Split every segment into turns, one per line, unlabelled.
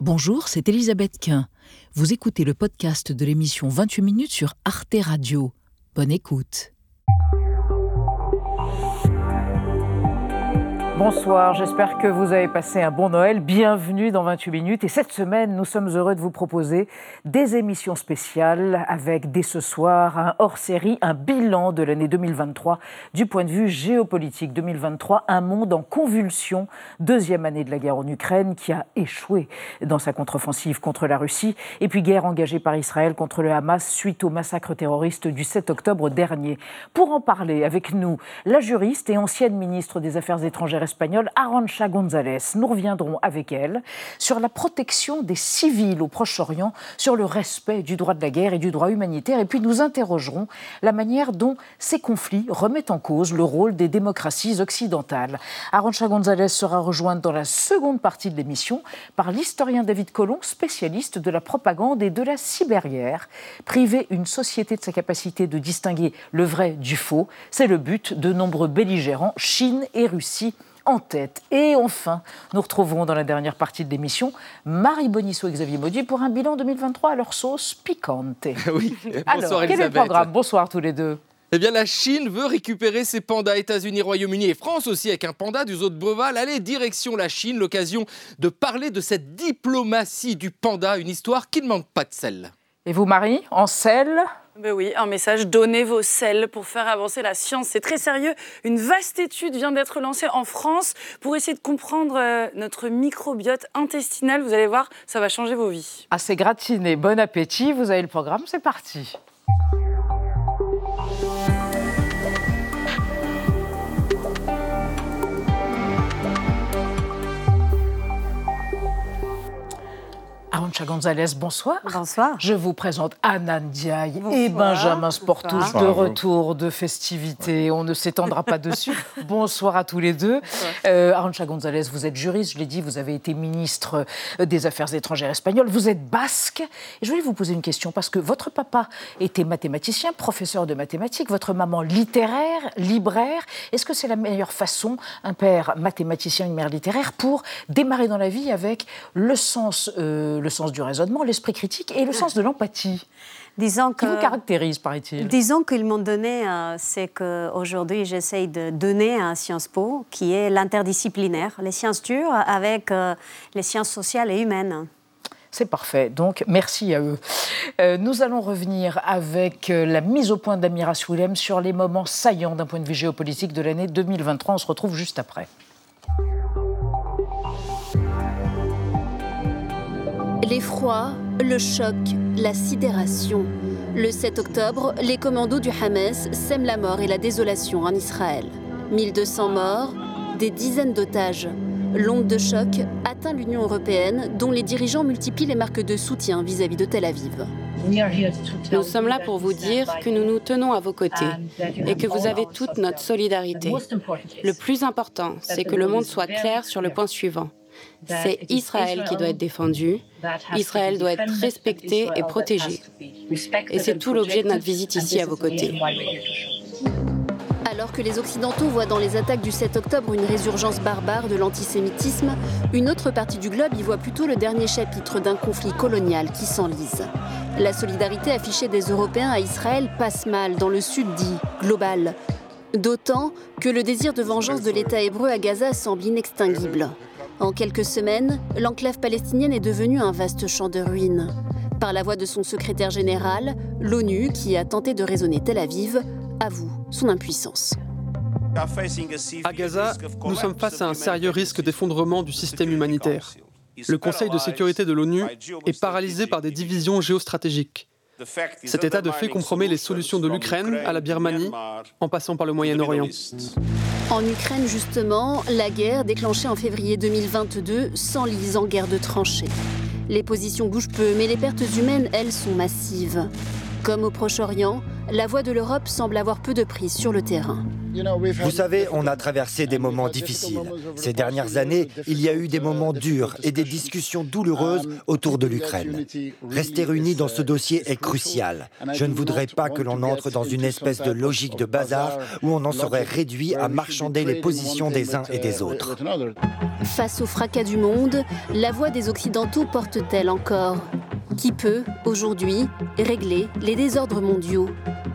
Bonjour, c'est Elisabeth Quint. Vous écoutez le podcast de l'émission 28 minutes sur Arte Radio. Bonne écoute.
Bonsoir, j'espère que vous avez passé un bon Noël. Bienvenue dans 28 minutes. Et cette semaine, nous sommes heureux de vous proposer des émissions spéciales avec dès ce soir un hors-série, un bilan de l'année 2023 du point de vue géopolitique. 2023, un monde en convulsion, deuxième année de la guerre en Ukraine qui a échoué dans sa contre-offensive contre la Russie. Et puis guerre engagée par Israël contre le Hamas suite au massacre terroriste du 7 octobre dernier. Pour en parler avec nous, la juriste et ancienne ministre des Affaires étrangères espagnole Arancha González. Nous reviendrons avec elle sur la protection des civils au Proche-Orient, sur le respect du droit de la guerre et du droit humanitaire, et puis nous interrogerons la manière dont ces conflits remettent en cause le rôle des démocraties occidentales. Arancha González sera rejointe dans la seconde partie de l'émission par l'historien David Colomb, spécialiste de la propagande et de la cyberguerre. Priver une société de sa capacité de distinguer le vrai du faux, c'est le but de nombreux belligérants, Chine et Russie en tête. Et enfin, nous retrouverons dans la dernière partie de l'émission Marie Bonisso et Xavier Maudy pour un bilan 2023 à leur sauce piquante.
oui,
bonsoir Alors, quel est le programme Bonsoir tous les deux.
Eh bien, la Chine veut récupérer ses pandas, États-Unis, Royaume-Uni et France aussi, avec un panda du zoo de Beauval. Allez, direction la Chine, l'occasion de parler de cette diplomatie du panda, une histoire qui ne manque pas de sel.
Et vous, Marie, en sel
ben oui, un message, donnez vos sels pour faire avancer la science. C'est très sérieux. Une vaste étude vient d'être lancée en France pour essayer de comprendre euh, notre microbiote intestinal. Vous allez voir, ça va changer vos vies.
Assez gratiné, bon appétit. Vous avez le programme, c'est parti. Arancha Gonzalez, bonsoir.
Bonsoir.
Je vous présente Anna Ndiaye et Benjamin Sportouche de retour de festivités. On ne s'étendra pas dessus. Bonsoir à tous les deux. Euh, Arancha Gonzalez, vous êtes juriste, je l'ai dit, vous avez été ministre des Affaires étrangères espagnoles. Vous êtes basque. Et je voulais vous poser une question parce que votre papa était mathématicien, professeur de mathématiques, votre maman littéraire, libraire. Est-ce que c'est la meilleure façon, un père mathématicien, une mère littéraire, pour démarrer dans la vie avec le sens euh, le sens du raisonnement, l'esprit critique et le sens de l'empathie. Disons que, qui vous caractérise, paraît-il?
Disons qu'ils m'ont donné, euh, c'est qu'aujourd'hui j'essaye de donner à Sciences Po, qui est l'interdisciplinaire, les sciences dures avec euh, les sciences sociales et humaines.
C'est parfait. Donc, merci à eux. Euh, nous allons revenir avec la mise au point d'Amiras Willem sur les moments saillants d'un point de vue géopolitique de l'année 2023. On se retrouve juste après.
L'effroi, le choc, la sidération. Le 7 octobre, les commandos du Hamas sèment la mort et la désolation en Israël. 1200 morts, des dizaines d'otages. L'onde de choc atteint l'Union européenne, dont les dirigeants multiplient les marques de soutien vis-à-vis de Tel Aviv.
Nous sommes là pour vous dire que nous nous tenons à vos côtés et que vous avez toute notre solidarité. Le plus important, c'est que le monde soit clair sur le point suivant. C'est Israël qui doit être défendu, Israël doit être respecté et protégé. Et c'est tout l'objet de notre visite ici à vos côtés.
Alors que les Occidentaux voient dans les attaques du 7 octobre une résurgence barbare de l'antisémitisme, une autre partie du globe y voit plutôt le dernier chapitre d'un conflit colonial qui s'enlise. La solidarité affichée des Européens à Israël passe mal dans le sud dit global. D'autant que le désir de vengeance de l'État hébreu à Gaza semble inextinguible. En quelques semaines, l'enclave palestinienne est devenue un vaste champ de ruines. Par la voix de son secrétaire général, l'ONU, qui a tenté de raisonner Tel Aviv, avoue son impuissance.
À Gaza, nous sommes face à un sérieux risque d'effondrement du système humanitaire. Le Conseil de sécurité de l'ONU est paralysé par des divisions géostratégiques. Cet état de fait compromet les solutions de l'Ukraine à la Birmanie, en passant par le Moyen-Orient.
En Ukraine, justement, la guerre, déclenchée en février 2022, s'enlise en guerre de tranchées. Les positions bougent peu, mais les pertes humaines, elles, sont massives. Comme au Proche-Orient, la voix de l'Europe semble avoir peu de prise sur le terrain.
Vous savez, on a traversé des moments difficiles. Ces dernières années, il y a eu des moments durs et des discussions douloureuses autour de l'Ukraine. Rester unis dans ce dossier est crucial. Je ne voudrais pas que l'on entre dans une espèce de logique de bazar où on en serait réduit à marchander les positions des uns et des autres.
Face au fracas du monde, la voix des Occidentaux porte-t-elle encore Qui peut, aujourd'hui, régler les désordres mondiaux.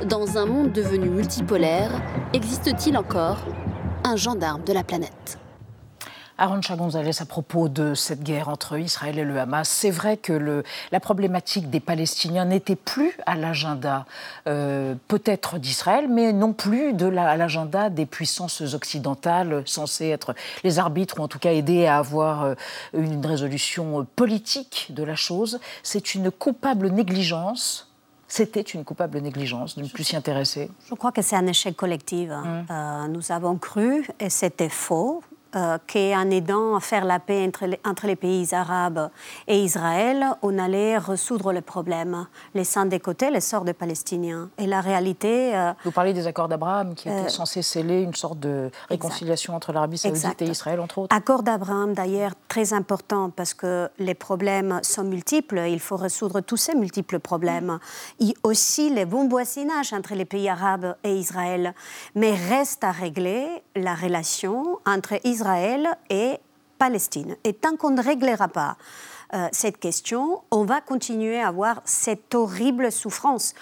Dans un monde devenu multipolaire, existe-t-il encore un gendarme de la planète?
Aaron Gonzalez, à propos de cette guerre entre Israël et le Hamas, c'est vrai que le, la problématique des Palestiniens n'était plus à l'agenda euh, peut-être d'Israël, mais non plus de à l'agenda des puissances occidentales censées être les arbitres ou en tout cas aider à avoir euh, une résolution politique de la chose. C'est une coupable négligence c'était une coupable négligence de ne plus s'y intéresser
Je crois que c'est un échec collectif. Hum. Euh, nous avons cru, et c'était faux, euh, qu'en aidant à faire la paix entre les, entre les, pays arabes et Israël, on allait résoudre le problème, laissant de côté les sorts des Palestiniens. Et la réalité...
Euh, Vous parlez des accords d'Abraham qui étaient euh, censés sceller une sorte de réconciliation entre l'Arabie saoudite et Israël, entre autres.
Accord d'Abraham, d'ailleurs, très important parce que les problèmes sont multiples. Il faut résoudre tous ces multiples problèmes. Et aussi les bons voisinages entre les pays arabes et Israël. Mais reste à régler la relation entre Israël et Palestine. Et tant qu'on ne réglera pas euh, cette question, on va continuer à avoir cette horrible souffrance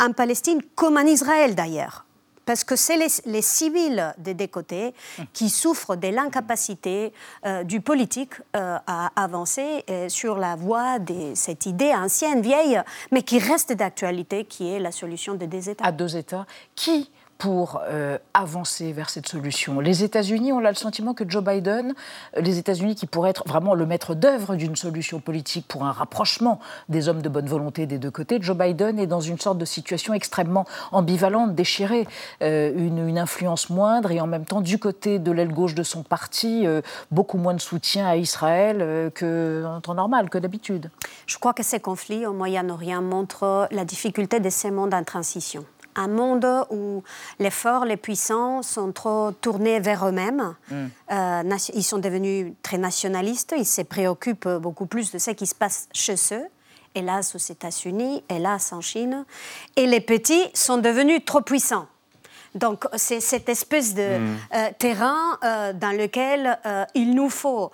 en Palestine comme en Israël d'ailleurs. Parce que c'est les, civils des deux côtés qui souffrent de l'incapacité euh, du politique euh, à avancer sur la voie de cette idée ancienne, vieille, mais qui reste d'actualité, qui est la solution de deux États.
À deux États. Qui pour euh, avancer vers cette solution. Les États-Unis, on a le sentiment que Joe Biden, les États-Unis qui pourraient être vraiment le maître d'œuvre d'une solution politique pour un rapprochement des hommes de bonne volonté des deux côtés, Joe Biden est dans une sorte de situation extrêmement ambivalente, déchirée, euh, une, influence moindre et en même temps du côté de l'aile gauche de son parti, euh, beaucoup moins de soutien à Israël qu'en temps normal, que d'habitude.
Je crois que ces conflits au Moyen-Orient montrent la difficulté de ces mondes en transition un monde où les forts, les puissants sont trop tournés vers eux-mêmes. Mm. Euh, ils sont devenus très nationalistes, ils se préoccupent beaucoup plus de ce qui se passe chez eux, hélas aux États-Unis, hélas en Chine. Et les petits sont devenus trop puissants. Donc c'est cette espèce de hmm. euh, terrain euh, dans lequel euh, il nous faut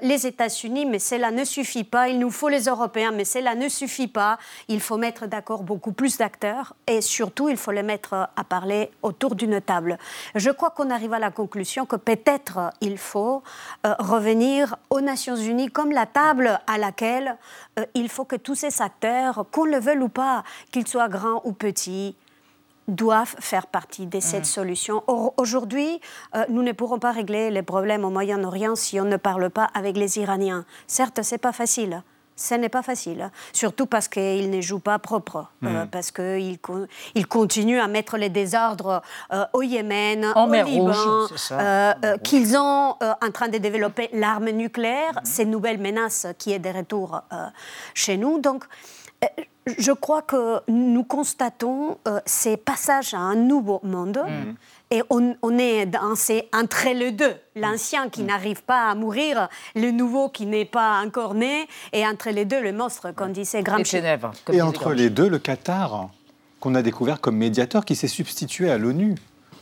les États-Unis, mais cela ne suffit pas. Il nous faut les Européens, mais cela ne suffit pas. Il faut mettre d'accord beaucoup plus d'acteurs et surtout il faut les mettre à parler autour d'une table. Je crois qu'on arrive à la conclusion que peut-être il faut revenir aux Nations Unies comme la table à laquelle il faut que tous ces acteurs, qu'on le veuille ou pas, qu'ils soient grands ou petits, doivent faire partie de cette mm. solution. Aujourd'hui, euh, nous ne pourrons pas régler les problèmes au Moyen-Orient si on ne parle pas avec les Iraniens. Certes, c'est pas facile. Ce n'est pas facile, surtout parce qu'ils ne jouent pas propre, euh, mm. parce qu'ils ils continuent à mettre les désordres euh, au Yémen,
au
Liban, qu'ils sont en train de développer l'arme nucléaire, mm. ces nouvelles menaces qui est de retour chez nous. Donc, je crois que nous constatons euh, ces passages à un nouveau monde. Mm. Et on, est dans ces, entre les deux, l'ancien qui mm. n'arrive pas à mourir, le nouveau qui n'est pas encore né, et entre les deux, le monstre, comme disait Gramsci.
Et, et entre les deux, le Qatar, qu'on a découvert comme médiateur, qui s'est substitué à l'ONU.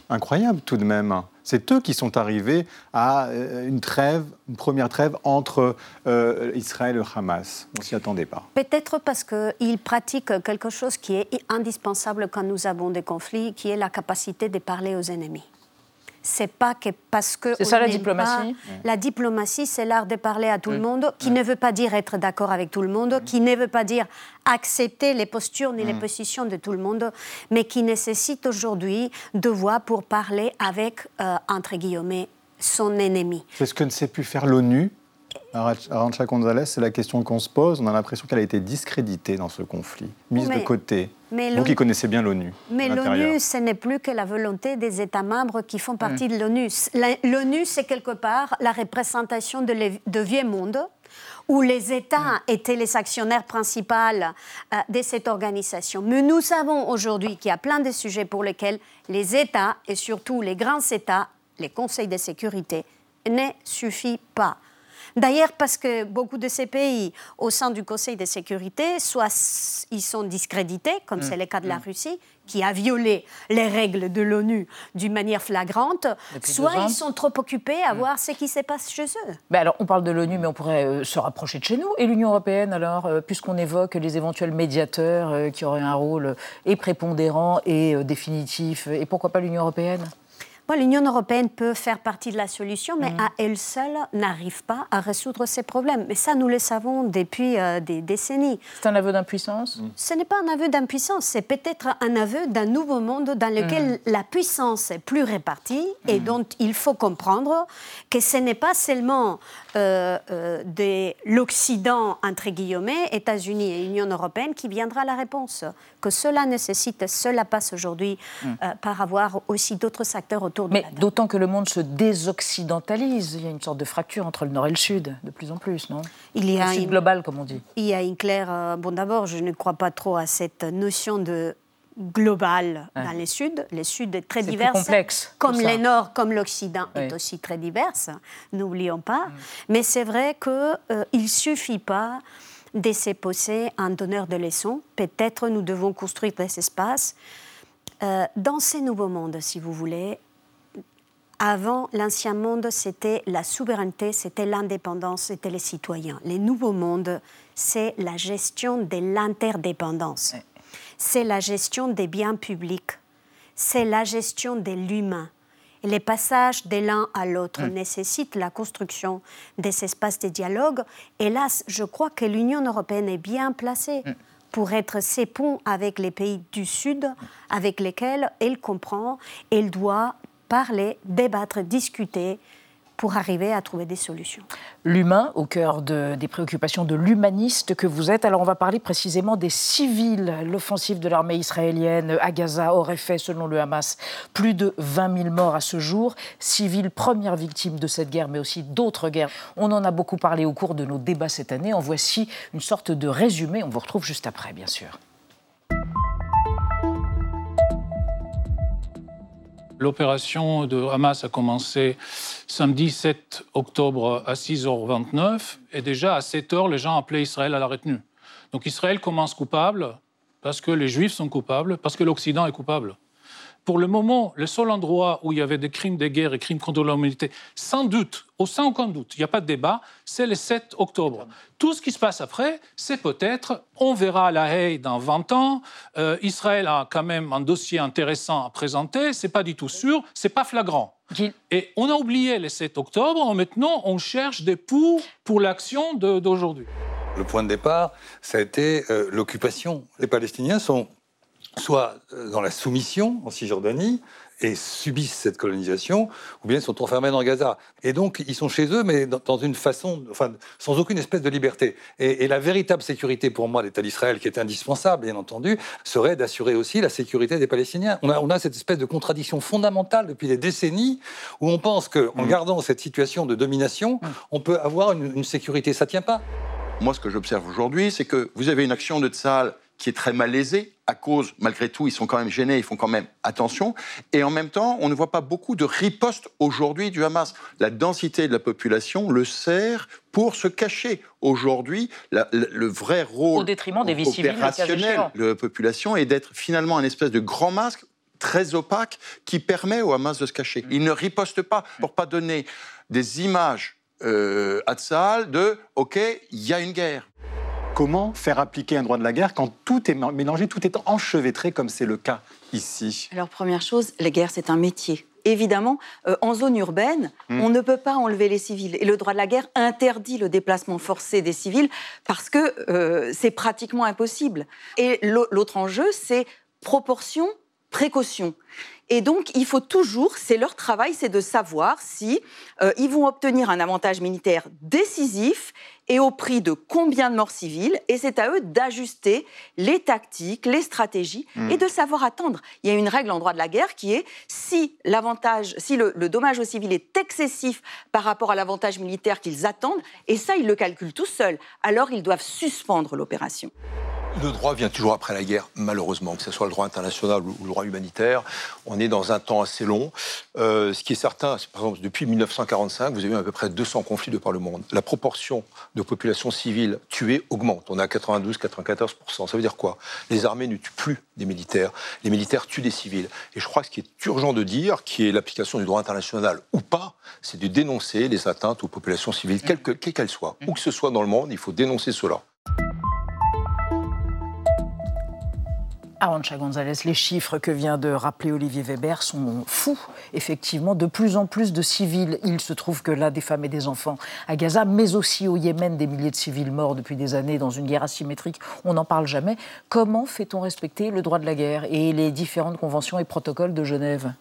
Incroyable tout de même. C'est eux qui sont arrivés à euh, une trêve, une première trêve entre euh, Israël et le Hamas. On s'y attendait pas.
Peut-être parce qu'ils pratiquent quelque chose qui est indispensable quand nous avons des conflits, qui est la capacité de parler aux ennemis c'est pas que parce que.
C'est ça la diplomatie
La diplomatie, c'est l'art de parler à tout le monde, qui ne veut pas dire être d'accord avec tout le monde, qui ne veut pas dire accepter les postures ni les positions de tout le monde, mais qui nécessite aujourd'hui de voix pour parler avec, euh, entre guillemets, son ennemi.
C'est ce que ne sait plus faire l'ONU Arancha González, c'est la question qu'on se pose. On a l'impression qu'elle a été discréditée dans ce conflit, mise de côté. Mais Vous qui connaissez bien l'ONU.
Mais l'ONU, ce n'est plus que la volonté des États membres qui font partie de l'ONU. L'ONU, c'est quelque part la représentation de, de vieux monde où les États étaient les actionnaires principaux de cette organisation. Mais nous savons aujourd'hui qu'il y a plein de sujets pour lesquels les États, et surtout les grands États, les conseils de sécurité, ne suffisent pas. D'ailleurs, parce que beaucoup de ces pays, au sein du Conseil de sécurité, soit ils sont discrédités, comme mm. c'est le cas de la mm. Russie, qui a violé les règles de l'ONU d'une manière flagrante, soit ils sont trop occupés à mm. voir ce qui se passe chez eux.
Mais alors, on parle de l'ONU, mais on pourrait euh, se rapprocher de chez nous. Et l'Union européenne, alors, euh, puisqu'on évoque les éventuels médiateurs euh, qui auraient un rôle et prépondérant et définitif, et pourquoi pas l'Union européenne?
L'Union européenne peut faire partie de la solution, mais mm. à elle seule n'arrive pas à résoudre ces problèmes. Mais ça, nous le savons depuis euh, des décennies.
C'est un aveu d'impuissance?
Mm. Ce n'est pas un aveu d'impuissance, c'est peut-être un aveu d'un nouveau monde dans lequel mm. la puissance est plus répartie et dont il faut comprendre que ce n'est pas seulement euh, euh, de l'Occident, entre guillemets, États-Unis et Union européenne, qui viendra la réponse. Que cela nécessite, cela passe aujourd'hui par avoir aussi d'autres acteurs autour
mais d'autant que le monde se désoccidentalise. Il y a une sorte de fracture entre le Nord et le Sud, de plus en plus, non?
Il y a
le Sud global, comme on dit.
Il y a une claire. Euh, bon, d'abord, je ne crois pas trop à cette notion de global dans les Sud. Les Sud est très divers.
complexe.
Comme les Nord, comme l'Occident est aussi très divers. N'oublions pas. Mm. Mais c'est vrai qu'il euh, ne suffit pas de se poser un donneur de leçons. Peut-être nous devons construire des espaces. Euh, dans ces nouveaux mondes, si vous voulez, avant, l'ancien monde, c'était la souveraineté, c'était l'indépendance, c'était les citoyens. Les nouveaux mondes, c'est la gestion de l'interdépendance. C'est la gestion des biens publics. C'est la gestion de l'humain. Les passages de l'un à l'autre nécessitent la construction des espaces de dialogue. Hélas, je crois que l'Union européenne est bien placée pour être ces ponts avec les pays du Sud, avec lesquels elle comprend, elle doit parler, débattre, discuter pour arriver à trouver des solutions.
L'humain au cœur des préoccupations de l'humaniste que vous êtes. Alors on va parler précisément des civils. L'offensive de l'armée israélienne à Gaza aurait fait, selon le Hamas, plus de 20 000 morts à ce jour. Civils, première victime de cette guerre, mais aussi d'autres guerres. On en a beaucoup parlé au cours de nos débats cette année. En voici une sorte de résumé. On vous retrouve juste après, bien sûr.
L'opération de Hamas a commencé samedi 7 octobre à 6h29 et déjà à 7h, les gens appelaient Israël à la retenue. Donc Israël commence coupable parce que les Juifs sont coupables, parce que l'Occident est coupable. Pour le moment, le seul endroit où il y avait des crimes de guerre et crimes contre l'humanité, sans doute, au sans aucun doute, il n'y a pas de débat, c'est le 7 octobre. Tout ce qui se passe après, c'est peut-être, on verra la haie dans 20 ans, euh, Israël a quand même un dossier intéressant à présenter, c'est pas du tout sûr, c'est pas flagrant. Et on a oublié le 7 octobre, maintenant on cherche des poux pour l'action d'aujourd'hui.
Le point de départ, ça a été euh, l'occupation. Les Palestiniens sont soit euh, dans la soumission en Cisjordanie et subissent cette colonisation, ou bien sont enfermés dans Gaza. Et donc, ils sont chez eux, mais dans, une façon, enfin, sans aucune espèce de liberté. Et, la véritable sécurité pour moi l'État d'Israël, qui est indispensable, bien entendu, serait d'assurer aussi la sécurité des Palestiniens. On a, on a, cette espèce de contradiction fondamentale depuis des décennies, où on pense qu'en en mmh. gardant cette situation de domination, mmh. on peut avoir une, une sécurité. Ça tient pas.
Moi, ce que j'observe aujourd'hui, c'est que vous avez une action de Tsahal qui est très malaisé à cause, malgré tout, ils sont quand même gênés, ils font quand même attention. Et en même temps, on ne voit pas beaucoup de riposte aujourd'hui du Hamas. La densité de la population le sert pour se cacher. Aujourd'hui, le vrai rôle
au détriment des opérationnel
de la population est d'être finalement un espèce de grand masque très opaque qui permet au Hamas de se cacher. Il ne riposte pas pour pas donner des images euh, à Tsahal de OK, il y a une guerre.
Comment faire appliquer un droit de la guerre quand tout est mélangé, tout est enchevêtré comme c'est le cas ici?
Alors première chose, la guerre c'est un métier. Évidemment, euh, en zone urbaine, hmm. on ne peut pas enlever les civils. Et le droit de la guerre interdit le déplacement forcé des civils parce que euh, c'est pratiquement impossible. Et l'autre enjeu, c'est proportion précaution. Et donc, il faut toujours, c'est leur travail, c'est de savoir si euh, ils vont obtenir un avantage militaire décisif et au prix de combien de morts civiles. Et c'est à eux d'ajuster les tactiques, les stratégies et de savoir attendre. Il y a une règle en droit de la guerre qui est si l'avantage, si le, le dommage aux civils est excessif par rapport à l'avantage militaire qu'ils attendent, et ça ils le calculent tout seuls, alors ils doivent suspendre l'opération.
Le droit vient toujours après la guerre, malheureusement, que ce soit le droit international ou le droit humanitaire. On est dans un temps assez long. Euh, ce qui est certain, c'est par exemple, depuis 1945, vous avez eu à peu près 200 conflits de par le monde. La proportion de population civile tuée augmente. On est à 92-94%. Ça veut dire quoi? Les armées ne tuent plus des militaires. Les militaires tuent des civils. Et je crois que ce qui est urgent de dire, qui est l'application du droit international ou pas, c'est de dénoncer les atteintes aux populations civiles, quelles qu'elles soient. Où que ce soit dans le monde, il faut dénoncer cela.
Arancha González, les chiffres que vient de rappeler Olivier Weber sont fous. Effectivement, de plus en plus de civils. Il se trouve que là, des femmes et des enfants à Gaza, mais aussi au Yémen, des milliers de civils morts depuis des années dans une guerre asymétrique. On n'en parle jamais. Comment fait-on respecter le droit de la guerre et les différentes conventions et protocoles de Genève?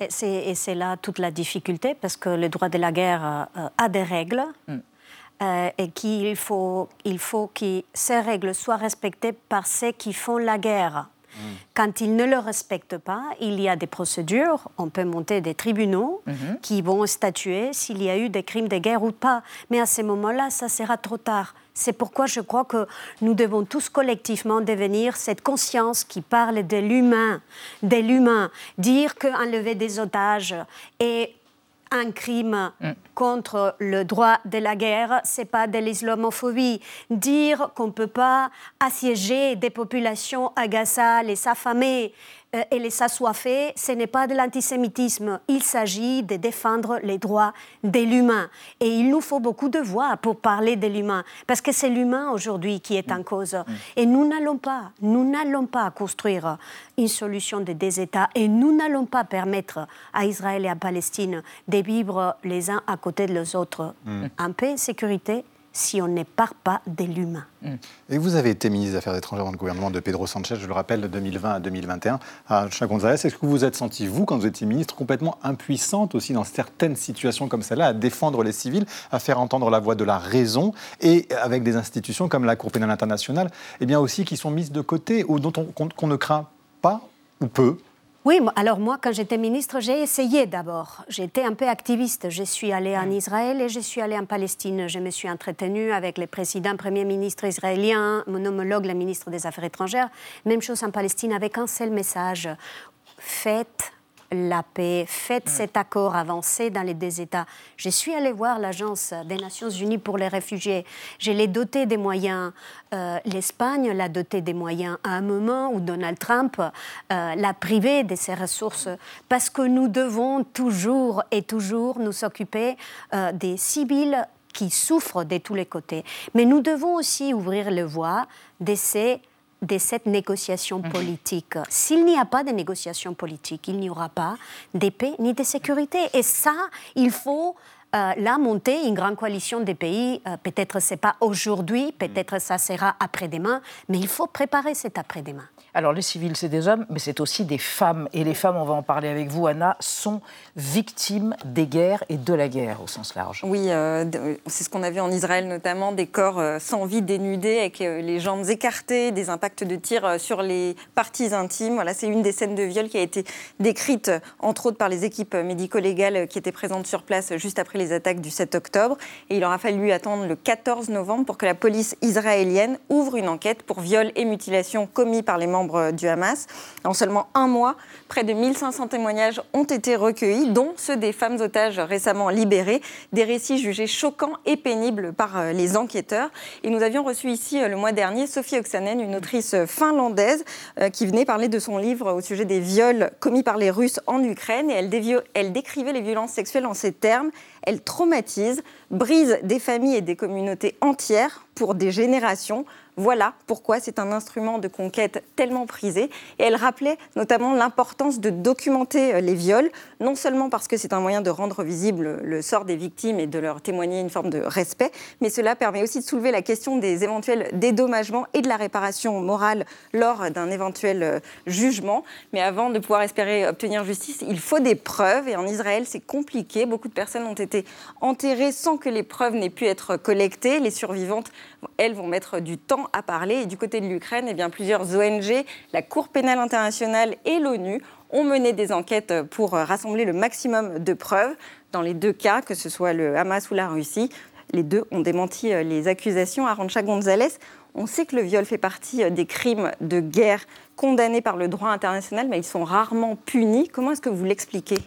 Et c'est là toute la difficulté, parce que le droit de la guerre euh, a des règles. Mm. Euh, et qu'il faut, il faut que ces règles soient respectées par ceux qui font la guerre. Mm. Quand ils ne le respectent pas, il y a des procédures, on peut monter des tribunaux
Mhm.
qui vont statuer s'il y a eu des crimes de guerre ou pas. Mais à ce moment-là, ça sera trop tard. C'est pourquoi je crois que nous devons tous collectivement devenir cette conscience qui parle de l'humain, de l'humain. Dire qu'enlever des otages est un crime contre le droit de la guerre, c'est pas de l'islamophobie. Dire qu'on ne peut pas assiéger des populations à Gaza, les affamer et les assoiffer, ce n'est pas de l'antisémitisme. Il s'agit de défendre les droits de l'humain. Et il nous faut beaucoup de voix pour parler de l'humain, parce que c'est l'humain aujourd'hui qui est en cause. Et nous n'allons pas, nous n'allons pas construire une solution de deux États, et nous n'allons pas permettre à Israël et à Palestine de vivre les uns à côté des autres
Mm.
en paix et sécurité si on ne part pas de l'humain.
Et vous avez été ministre des Affaires étrangères dans le gouvernement de Pedro Sanchez, je le rappelle, de 2020 à 2021. À González, est-ce que vous vous êtes senti, vous, quand vous étiez ministre, complètement impuissante aussi dans certaines situations comme celle-là, à défendre les civils, à faire entendre la voix de la raison, et avec des institutions comme la Cour pénale internationale, eh bien aussi qui sont mises de côté, ou dont on, qu'on ne craint pas ou peu
Oui, alors moi, quand j'étais ministre, j'ai essayé d'abord. J'étais un peu activiste. Je suis allée en Israël et je suis allée en Palestine. Je me suis entretenue avec le président, premier ministre israélien, mon homologue, le ministre des Affaires étrangères. Même chose en Palestine, avec un seul message. Faites la paix, faites cet accord avancé dans les deux États. Je suis allée voir l'Agence des Nations Unies pour les réfugiés. Je l'ai doté des moyens. Euh, L'Espagne l'a doté des moyens à un moment où Donald Trump euh, l'a privé de ses ressources. Parce que nous devons toujours et toujours nous occuper euh, des civils qui souffrent de tous les côtés. Mais nous devons aussi ouvrir le voie de ces de cette négociation politique. S'il n'y a pas de négociation politique, il n'y aura pas de paix ni de sécurité. Et ça, il faut euh, là monter une grande coalition des pays. Euh, peut-être c'est pas aujourd'hui, peut-être ça sera après-demain, mais il faut préparer cet après-demain.
Alors les civils, c'est des hommes, mais c'est aussi des femmes. Et les femmes, on va en parler avec vous, Anna, sont victimes des guerres et de la guerre au sens large.
Oui, euh, c'est ce qu'on a vu en Israël notamment, des corps euh, sans vie dénudés avec euh, les jambes écartées, des impacts de tir sur les parties intimes. Voilà, c'est une des scènes de viol qui a été décrite entre autres par les équipes médico-légales qui étaient présentes sur place juste après les attaques du 7 octobre. Et il aura fallu attendre le 14 novembre pour que la police israélienne ouvre une enquête pour viol et mutilation commis par les membres euh, du Hamas. En seulement un mois, près de 1500 témoignages ont été recueillis, dont ceux des femmes otages récemment libérées, des récits jugés choquants et pénibles par euh, les enquêteurs. Et nous avions reçu ici euh, le mois dernier Sophie Oksanen, une autrice finlandaise, qui venait parler de son livre au sujet des viols commis par les Russes en Ukraine. Et elle, elle décrivait les violences sexuelles en ces termes. Elle traumatise, brise des familles et des communautés entières pour des générations. Voilà pourquoi c'est un instrument de conquête tellement prisé. Et elle rappelait notamment l'importance de documenter euh, les viols, non seulement parce que c'est un moyen de rendre visible le sort des victimes et de leur témoigner une forme de respect, mais cela permet aussi de soulever la question des éventuels dédommagements et de la réparation morale lors d'un éventuel euh, jugement. Mais avant de pouvoir espérer obtenir justice, il faut des preuves. Et en Israël, c'est compliqué. Beaucoup de personnes ont été enterrées sans que les preuves n'aient pu être collectées. Les survivantes, elles, vont mettre du temps à parler. Et du côté de l'Ukraine, eh bien, plusieurs ONG, la Cour pénale internationale et l'ONU ont mené des enquêtes pour rassembler le maximum de preuves. Dans les deux cas, que ce soit le Hamas ou la Russie, les deux ont démenti euh, les accusations. Arancha González, on sait que le viol fait partie euh, des crimes de guerre condamnés par le droit international, mais ils sont rarement punis. Comment est-ce que vous l'expliquez?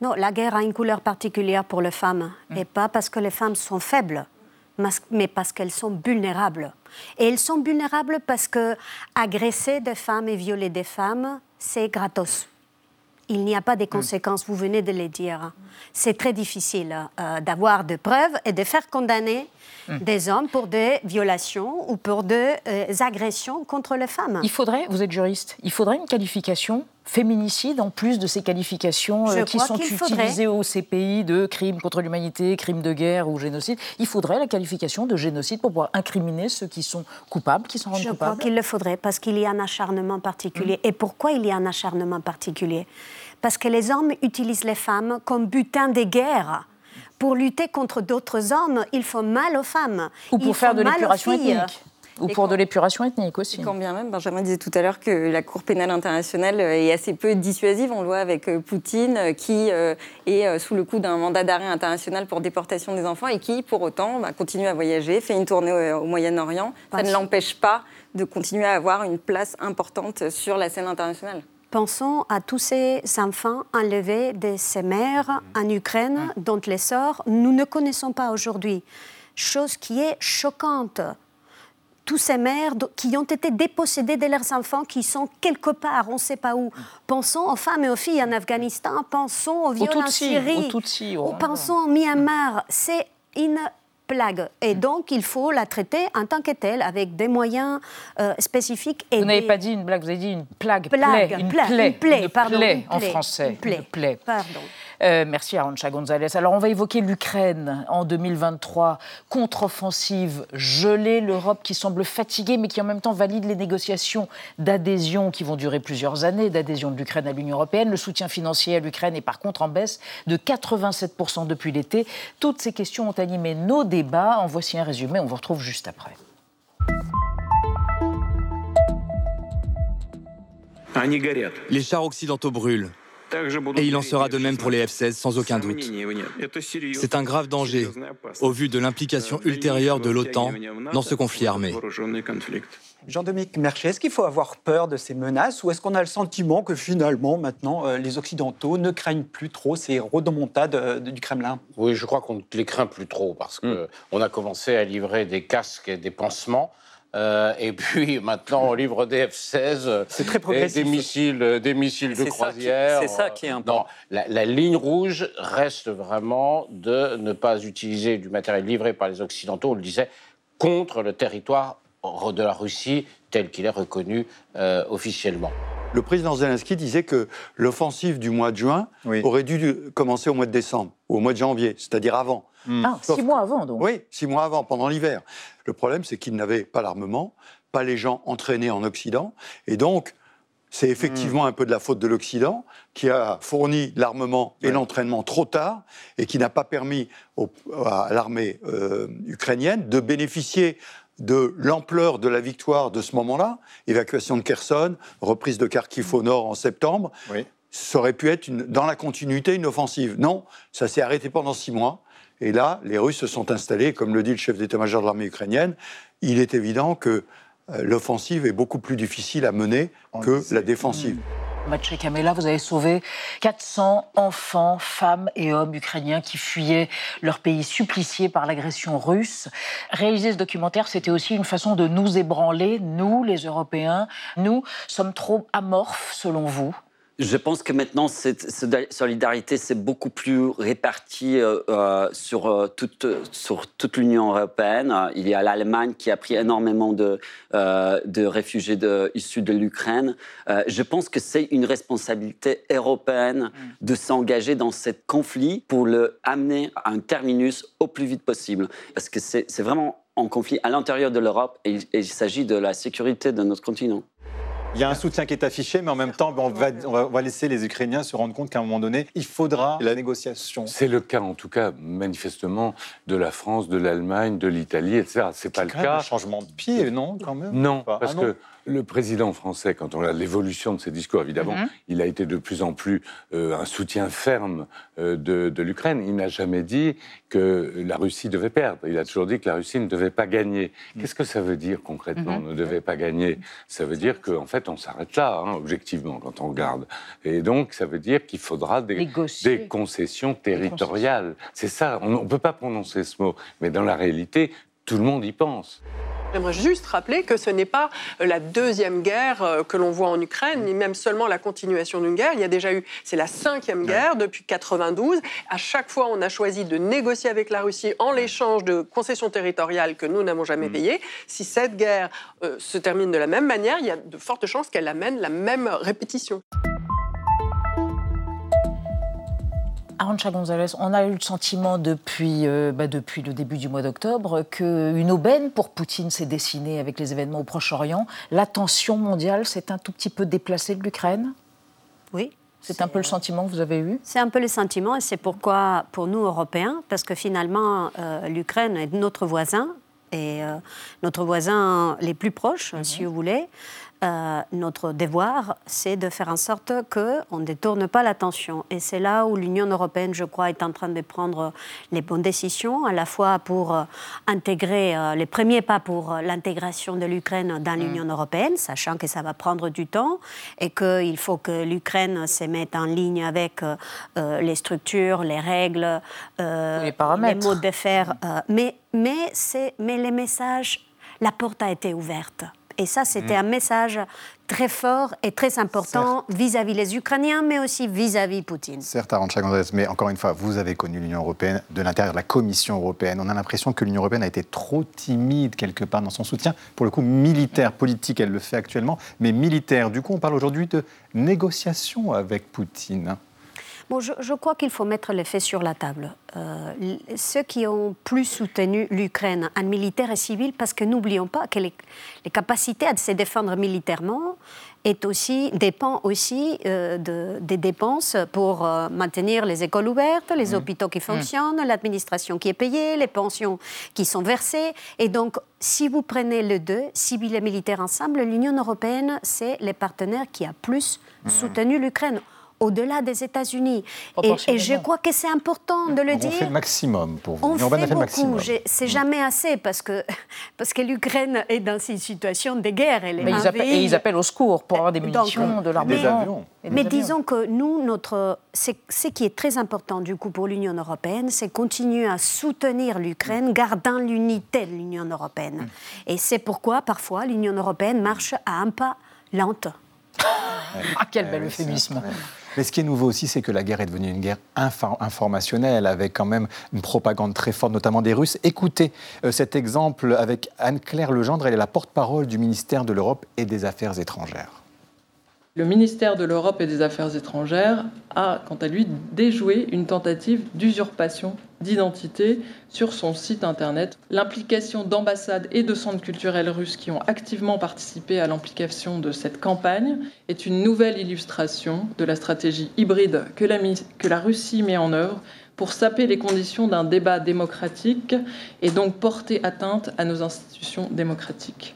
Non, la guerre a une couleur particulière pour les femmes, et pas parce que les femmes sont faibles mais parce qu'elles sont vulnérables. Et elles sont vulnérables parce que agresser des femmes et violer des femmes, c'est gratos. Il n'y a pas de mm. conséquences, vous venez de le dire. C'est très difficile euh, d'avoir des preuves et de faire condamner mm. des hommes pour des violations ou pour des euh, agressions contre les femmes.
Il faudrait, vous êtes juriste, il faudrait une qualification féminicide en plus de ces qualifications euh, qui sont utilisées au CPI de crimes contre l'humanité, crimes de guerre ou génocide. Il faudrait la qualification de génocide pour pouvoir incriminer ceux qui sont coupables, qui sont rendus coupables.
Je crois qu'il le faudrait parce qu'il y a un acharnement particulier. Mmh. Et pourquoi il y a un acharnement particulier? Parce que les hommes utilisent les femmes comme butin de guerre pour lutter contre d'autres hommes, il faut mal aux femmes.
Ou pour faire de l'épuration ethnique. Ou pour de l'épuration ethnique aussi.
quand bien même, Benjamin disait tout à l'heure que la Cour pénale internationale est assez peu dissuasive. On le voit avec euh, Poutine, euh, qui euh, est sous le coup d'un mandat d'arrêt international pour déportation des enfants et qui, pour autant, bah, continue à voyager, fait une tournée au Moyen-Orient. Ça ne l'empêche pas de continuer à avoir une place importante sur la scène internationale.
Pensons à tous ces enfants enlevés de ces mères en Ukraine, dont les sorts nous ne connaissons pas aujourd'hui. Chose qui est choquante tous ces mères qui ont été dépossédées de leurs enfants, qui sont quelque part, on ne sait pas où. Pensons aux femmes et aux filles en Afghanistan, pensons aux viols en Syrie, pensons au Myanmar. C'est une plague. Et donc, il faut la traiter en tant que telle, avec des moyens euh, spécifiques.
Et vous n'avez pas dit une blague, vous avez dit une plague,
plague
une
plaie, une plaie, pardon,
en français.
Une plaie,
plaie.
Pardon.
Euh, merci Arancha González. Alors on va évoquer l'Ukraine en 2023, contre-offensive gelée, l'Europe qui semble fatiguée mais qui en même temps valide les négociations d'adhésion qui vont durer plusieurs années, d'adhésion de l'Ukraine à l'Union européenne. Le soutien financier à l'Ukraine est par contre en baisse de 87% depuis l'été. Toutes ces questions ont animé nos débats. En voici un résumé, on vous retrouve juste après.
Les chars occidentaux brûlent. Et il en sera de même pour les F-16 sans aucun doute. C'est un grave danger au vu de l'implication ultérieure de l'OTAN dans ce conflit armé.
Jean-Dominique Merchet, est-ce qu'il faut avoir peur de ces menaces ou est-ce qu'on a le sentiment que finalement, maintenant, euh, les Occidentaux ne craignent plus trop ces rodomontades euh, du Kremlin?
Oui, je crois qu'on ne les craint plus trop parce qu'on hmm. a commencé à livrer des casques et des pansements euh, et puis maintenant, on livre des F-16
C'est très progressif.
Et des missiles, des missiles de croisière.
C'est ça qui est important.
Non, la, ligne rouge reste vraiment de ne pas utiliser du matériel livré par les Occidentaux, on le disait, contre le territoire de la Russie tel qu'il est reconnu euh, officiellement.
Le président Zelensky disait que l'offensive du mois de juin aurait dû commencer au mois de décembre, ou au mois de janvier, c'est-à-dire avant.
Hmm. Ah, six mois avant, donc
Oui, six mois avant, pendant l'hiver. Le problème, c'est qu'il n'avait pas l'armement, pas les gens entraînés en Occident, et donc c'est effectivement hmm. un peu de la faute de l'Occident qui a fourni l'armement et l'entraînement trop tard et qui n'a pas permis à l'armée euh, ukrainienne de bénéficier de l'ampleur de la victoire de ce moment-là, évacuation de Kherson, reprise de Kharkiv au nord en septembre, ça aurait pu être dans la continuité une offensive. Non, ça s'est arrêté pendant six mois. Et là, les Russes se sont installés, comme le dit le chef d'état-major de l'armée ukrainienne. Il est évident que euh, l'offensive est beaucoup plus difficile à mener que la défensive.
Kamela, vous avez sauvé 400 enfants, femmes et hommes ukrainiens qui fuyaient leur pays supplicié par l'agression russe. Réaliser ce documentaire, c'était aussi une façon de nous ébranler, nous, les Européens. Nous sommes trop amorphes, selon vous?
Je pense que maintenant, cette solidarité, c'est beaucoup plus répartie euh, euh, sur, euh, toute, sur toute l'Union européenne. Il y a l'Allemagne qui a pris énormément de, de réfugiés de, issus de l'Ukraine. je pense que c'est une responsabilité européenne de s'engager dans ce conflit pour le amener à un terminus au plus vite possible. Parce que c'est vraiment un conflit à l'intérieur de l'Europe et il s'agit de la sécurité de notre continent.
Il y a un soutien qui est affiché, mais en même temps, on va, on va laisser les Ukrainiens se rendre compte qu'à un moment donné, il faudra la négociation.
C'est le cas, en tout cas, manifestement, de la France, de l'Allemagne, de l'Italie, etc. C'est pas le cas.
Un changement de pied, non, quand même?
Non, parce ah que le président français, quand on regarde l'évolution de ses discours, évidemment, mhm. il a été de plus en plus euh, un soutien ferme euh, de, l'Ukraine. Il n'a jamais dit que la Russie devait perdre. Il a toujours dit que la Russie ne devait pas gagner. Mhm. Qu'est-ce que ça veut dire concrètement, mhm. ne devait pas gagner? Ça veut dire qu'en fait, on s'arrête là, hein, objectivement, quand on regarde. Et donc, ça veut dire qu'il faudra des, des concessions territoriales. C'est ça, on ne peut pas prononcer ce mot. Mais dans la réalité, tout le monde y pense.
J'aimerais juste rappeler que ce n'est pas la deuxième guerre euh, que l'on voit en Ukraine, ni même seulement la continuation d'une guerre. Il y a déjà eu, c'est la cinquième guerre depuis 92. À chaque fois, on a choisi de négocier avec la Russie en l'échange de concessions territoriales que nous n'avons jamais mm. payées. Si cette guerre euh, se termine de la même manière, il y a de fortes chances qu'elle amène la même répétition.
Arancha González, on a eu le sentiment depuis, euh, bah, depuis le début du mois d'octobre qu'une aubaine pour Poutine s'est dessinée avec les événements au Proche-Orient. L'attention mondiale s'est un tout petit peu déplacée de l'Ukraine
Oui.
C'est un peu le sentiment que vous avez eu?
C'est un peu le sentiment et c'est pourquoi, pour nous, Européens, parce que finalement, euh, l'Ukraine est notre voisin et euh, notre voisin les plus proches, mhm. si vous voulez. Euh, notre devoir, c'est de faire en sorte qu'on ne détourne pas l'attention. Et c'est là où l'Union européenne, je crois, est en train de prendre les bonnes décisions, à la fois pour euh, intégrer euh, les premiers pas pour l'intégration de l'Ukraine dans l'Union mm. européenne, sachant que ça va prendre du temps et qu'il faut que l'Ukraine se mette en ligne avec les structures, les règles, les, les, modes de faire. mais, mais, mais les messages, la porte a été ouverte. Et ça, c'était mm. un message très fort et très important vis-à-vis les Ukrainiens, mais aussi vis-à-vis Poutine.
Certes, Arantxa González, mais encore une fois, vous avez connu l'Union européenne de l'intérieur de la Commission européenne. On a l'impression que l'Union européenne a été trop timide quelque part dans son soutien. Pour le coup, militaire, politique, elle le fait actuellement, mais militaire. Du coup, on parle aujourd'hui de négociation avec Poutine.
Bon, je, crois qu'il faut mettre les faits sur la table. Euh, ceux qui ont plus soutenu l'Ukraine en militaire et civil, parce que n'oublions pas que les, capacités à se défendre militairement est aussi, dépend aussi euh, de, des dépenses pour euh, maintenir les écoles ouvertes, les mmh. hôpitaux qui mmh. fonctionnent, l'administration qui est payée, les pensions qui sont versées. Et donc, si vous prenez les deux, civil et militaire ensemble, l'Union européenne, c'est les partenaires qui a plus mmh. soutenu l'Ukraine au-delà des États-Unis. Et, je crois que c'est important de le dire. On
fait le maximum pour vous.
On, fait, beaucoup. C'est jamais assez parce que, parce que l'Ukraine est dans une situation de guerre. Elle
mais ils appellent, et ils appellent au secours pour avoir des munitions, de l'armement.
Mais, disons que nous, notre, ce qui est très important du coup pour l'Union européenne, c'est continuer à soutenir l'Ukraine, gardant l'unité de l'Union européenne. Mm. Et c'est pourquoi parfois l'Union européenne marche à un pas lente.
ah, quel bel euphémisme
mais ce qui est nouveau aussi, c'est que la guerre est devenue une guerre informationnelle, avec quand même une propagande très forte, notamment des Russes. Écoutez euh, cet exemple avec Anne-Claire Legendre, elle est la porte-parole du ministère de l'Europe et des Affaires étrangères.
Le ministère de l'Europe et des Affaires étrangères a, quant à lui, déjoué une tentative d'usurpation d'identité sur son site internet. L'implication d'ambassades et de centres culturels russes qui ont activement participé à l'implication de cette campagne est une nouvelle illustration de la stratégie hybride que la, Russie met en œuvre pour saper les conditions d'un débat démocratique et donc porter atteinte à nos institutions démocratiques.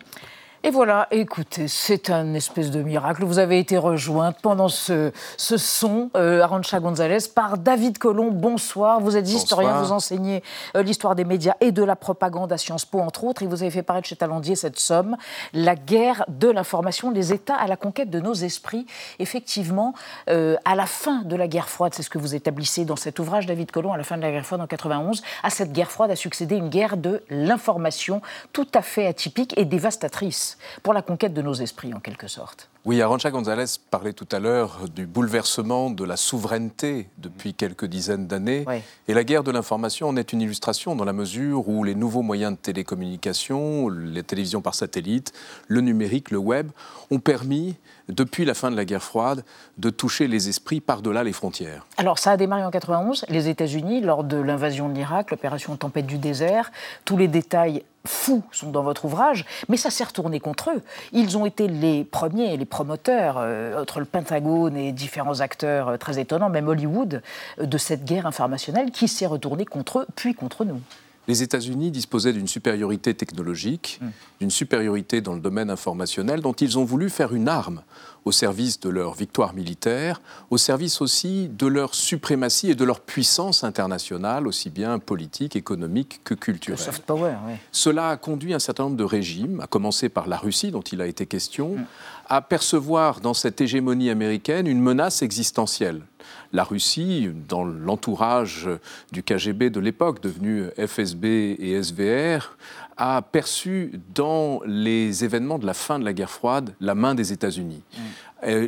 Et voilà, écoutez, c'est un espèce de miracle. Vous avez été rejointe pendant ce, ce son, euh, Arancha González, par David Colomb. Bonsoir. Vous êtes historien, vous enseignez euh, l'histoire des médias et de la propagande à Sciences Po, entre autres, et vous avez fait paraître chez Talandier cette somme, La guerre de l'information, les États à la conquête de nos esprits. Effectivement, euh, à la fin de la guerre froide, c'est ce que vous établissez dans cet ouvrage, David Colomb, à la fin de la guerre froide en 91, à cette guerre froide a succédé une guerre de l'information tout à fait atypique et dévastatrice pour la conquête de nos esprits, en quelque sorte.
Oui, Arancha González parlait tout à l'heure du bouleversement de la souveraineté depuis quelques dizaines d'années. Et la guerre de l'information en est une illustration dans la mesure où les nouveaux moyens de télécommunication, les télévisions par satellite, le numérique, le web, ont permis, depuis la fin de la guerre froide, de toucher les esprits par-delà les frontières.
Alors ça a démarré en 91, les États-Unis, lors de l'invasion de l'Irak, l'opération Tempête du désert. Tous les détails fous sont dans votre ouvrage, mais ça s'est retourné contre eux. Ils ont été les premiers, les promoteurs, euh, entre le Pentagone et différents acteurs euh, très étonnants, même Hollywood, euh, de cette guerre informationnelle qui s'est retournée contre eux, puis contre nous.
Les États-Unis disposaient d'une supériorité technologique, mm. d'une supériorité dans le domaine informationnel dont ils ont voulu faire une arme au service de leur victoire militaire, au service aussi de leur suprématie et de leur puissance internationale, aussi bien politique, économique que culturelle.
Le soft power, oui.
Cela a conduit un certain nombre de régimes, à commencer par la Russie, dont il a été question, mm. à percevoir dans cette hégémonie américaine une menace existentielle. La Russie, dans l'entourage du KGB de l'époque, devenu FSB et SVR, a perçu dans les événements de la fin de la guerre froide la main des États-Unis. Mm.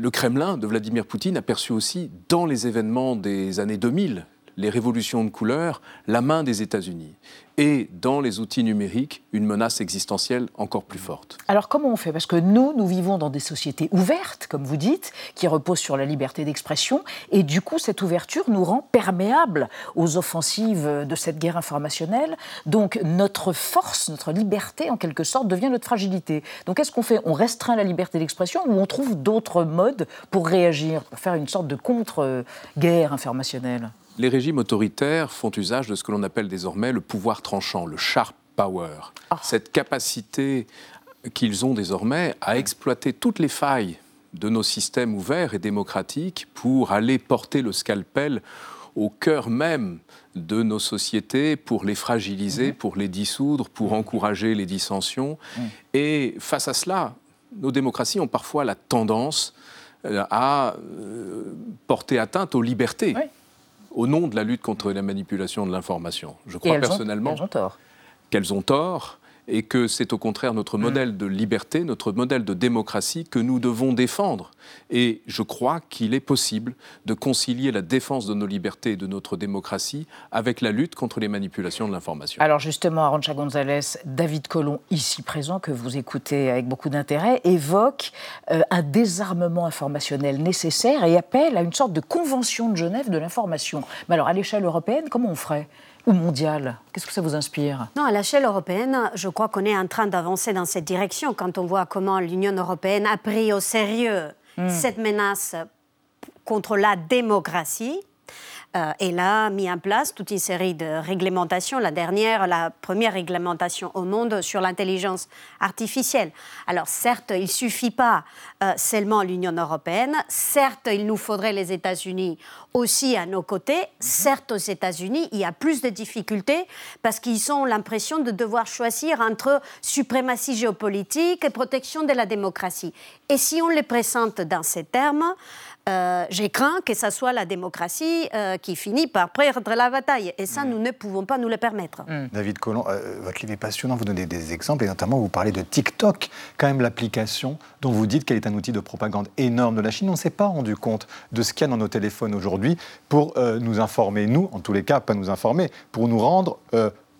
Le Kremlin de Vladimir Poutine a perçu aussi dans les événements des années 2000, les révolutions de couleur, la main des États-Unis et dans les outils numériques une menace existentielle encore plus forte.
Alors comment on fait? Parce que nous, nous vivons dans des sociétés ouvertes, comme vous dites, qui reposent sur la liberté d'expression, et du coup cette ouverture nous rend perméables aux offensives de cette guerre informationnelle. Donc notre force, notre liberté en quelque sorte devient notre fragilité. Donc qu'est-ce qu'on fait On restreint la liberté d'expression ou on trouve d'autres modes pour réagir, pour faire une sorte de contre-guerre informationnelle?
Les régimes autoritaires font usage de ce que l'on appelle désormais le pouvoir tranchant, le sharp power. Ah. Cette capacité qu'ils ont désormais à exploiter toutes les failles de nos systèmes ouverts et démocratiques pour aller porter le scalpel au cœur même de nos sociétés pour les fragiliser, mhm. pour les dissoudre, pour encourager les dissensions. Et face à cela, nos démocraties ont parfois la tendance euh, à euh, porter atteinte aux libertés au nom de la lutte contre la manipulation de l'information. Je crois personnellement qu'elles ont tort et que c'est au contraire notre mm. modèle de liberté, notre modèle de démocratie que nous devons défendre. Et je crois qu'il est possible de concilier la défense de nos libertés et de notre démocratie avec la lutte contre les manipulations de l'information.
Alors justement, Arancha González, David Colomb, ici présent, que vous écoutez avec beaucoup d'intérêt, évoque euh, un désarmement informationnel nécessaire et appelle à une sorte de convention de Genève de l'information. Mais alors à l'échelle européenne, comment on ferait? Ou mondiale Qu'est-ce que ça vous inspire?
Non, à l'échelle européenne, je crois qu'on est en train d'avancer dans cette direction quand on voit comment l'Union européenne a pris au sérieux hmm. cette menace contre la démocratie elle a mis en place toute une série de réglementations. La dernière, la première réglementation au monde sur l'intelligence artificielle. Alors certes, il ne suffit pas euh, seulement l'Union européenne. Certes, il nous faudrait les États-Unis aussi à nos côtés. Certes, aux États-Unis, il y a plus de difficultés parce qu'ils ont l'impression de devoir choisir entre suprématie géopolitique et protection de la démocratie. Et si on les présente dans ces termes, euh, j'ai craint que ce soit la démocratie euh, qui finit par perdre la bataille. Et ça, mm. nous ne pouvons pas nous le permettre.
Mm. David Collomb, euh, votre livre est passionnant. Vous donnez des exemples et notamment vous parlez de TikTok, quand même l'application dont vous dites qu'elle est un outil de propagande énorme de la Chine. On ne s'est pas rendu compte de ce qu'il y a dans nos téléphones aujourd'hui pour nous informer, nous, en tous les cas, pas nous informer, pour nous rendre